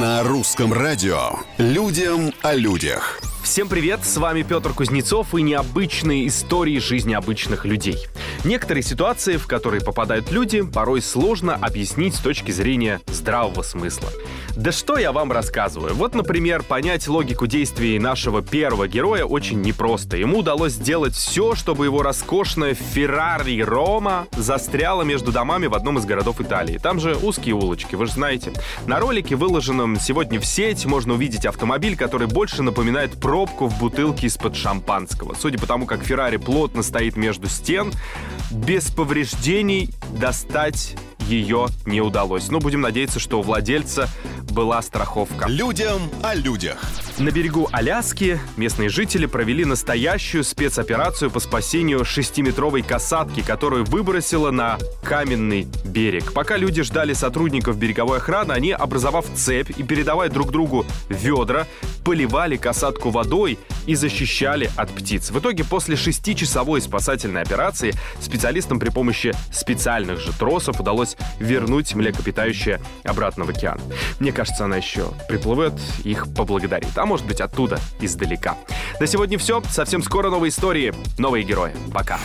На русском радио «Людям о людях». Всем привет, с вами Петр Кузнецов и необычные истории жизни обычных людей. Некоторые ситуации, в которые попадают люди, порой сложно объяснить с точки зрения здравого смысла. Да что я вам рассказываю? Вот, например, понять логику действий нашего первого героя очень непросто. Ему удалось сделать все, чтобы его роскошная Феррари Рома застряла между домами в одном из городов Италии. Там же узкие улочки, вы же знаете. На ролике, выложенном сегодня в сеть, можно увидеть автомобиль, который больше напоминает пробку в бутылке из-под шампанского. Судя по тому, как Феррари плотно стоит между стен, без повреждений достать ее не удалось. Но будем надеяться, что у владельца была страховка. Людям о людях. На берегу Аляски местные жители провели настоящую спецоперацию по спасению шестиметровой касатки, которую выбросила на каменный берег. Пока люди ждали сотрудников береговой охраны, они, образовав цепь и передавая друг другу ведра, поливали касатку водой и защищали от птиц. В итоге, после шестичасовой спасательной операции, специалистам при помощи специальных же тросов удалось вернуть млекопитающее обратно в океан. Мне кажется, она еще приплывет, их поблагодарит. А может быть, оттуда, издалека. На сегодня все. Совсем скоро новые истории, новые герои. Пока.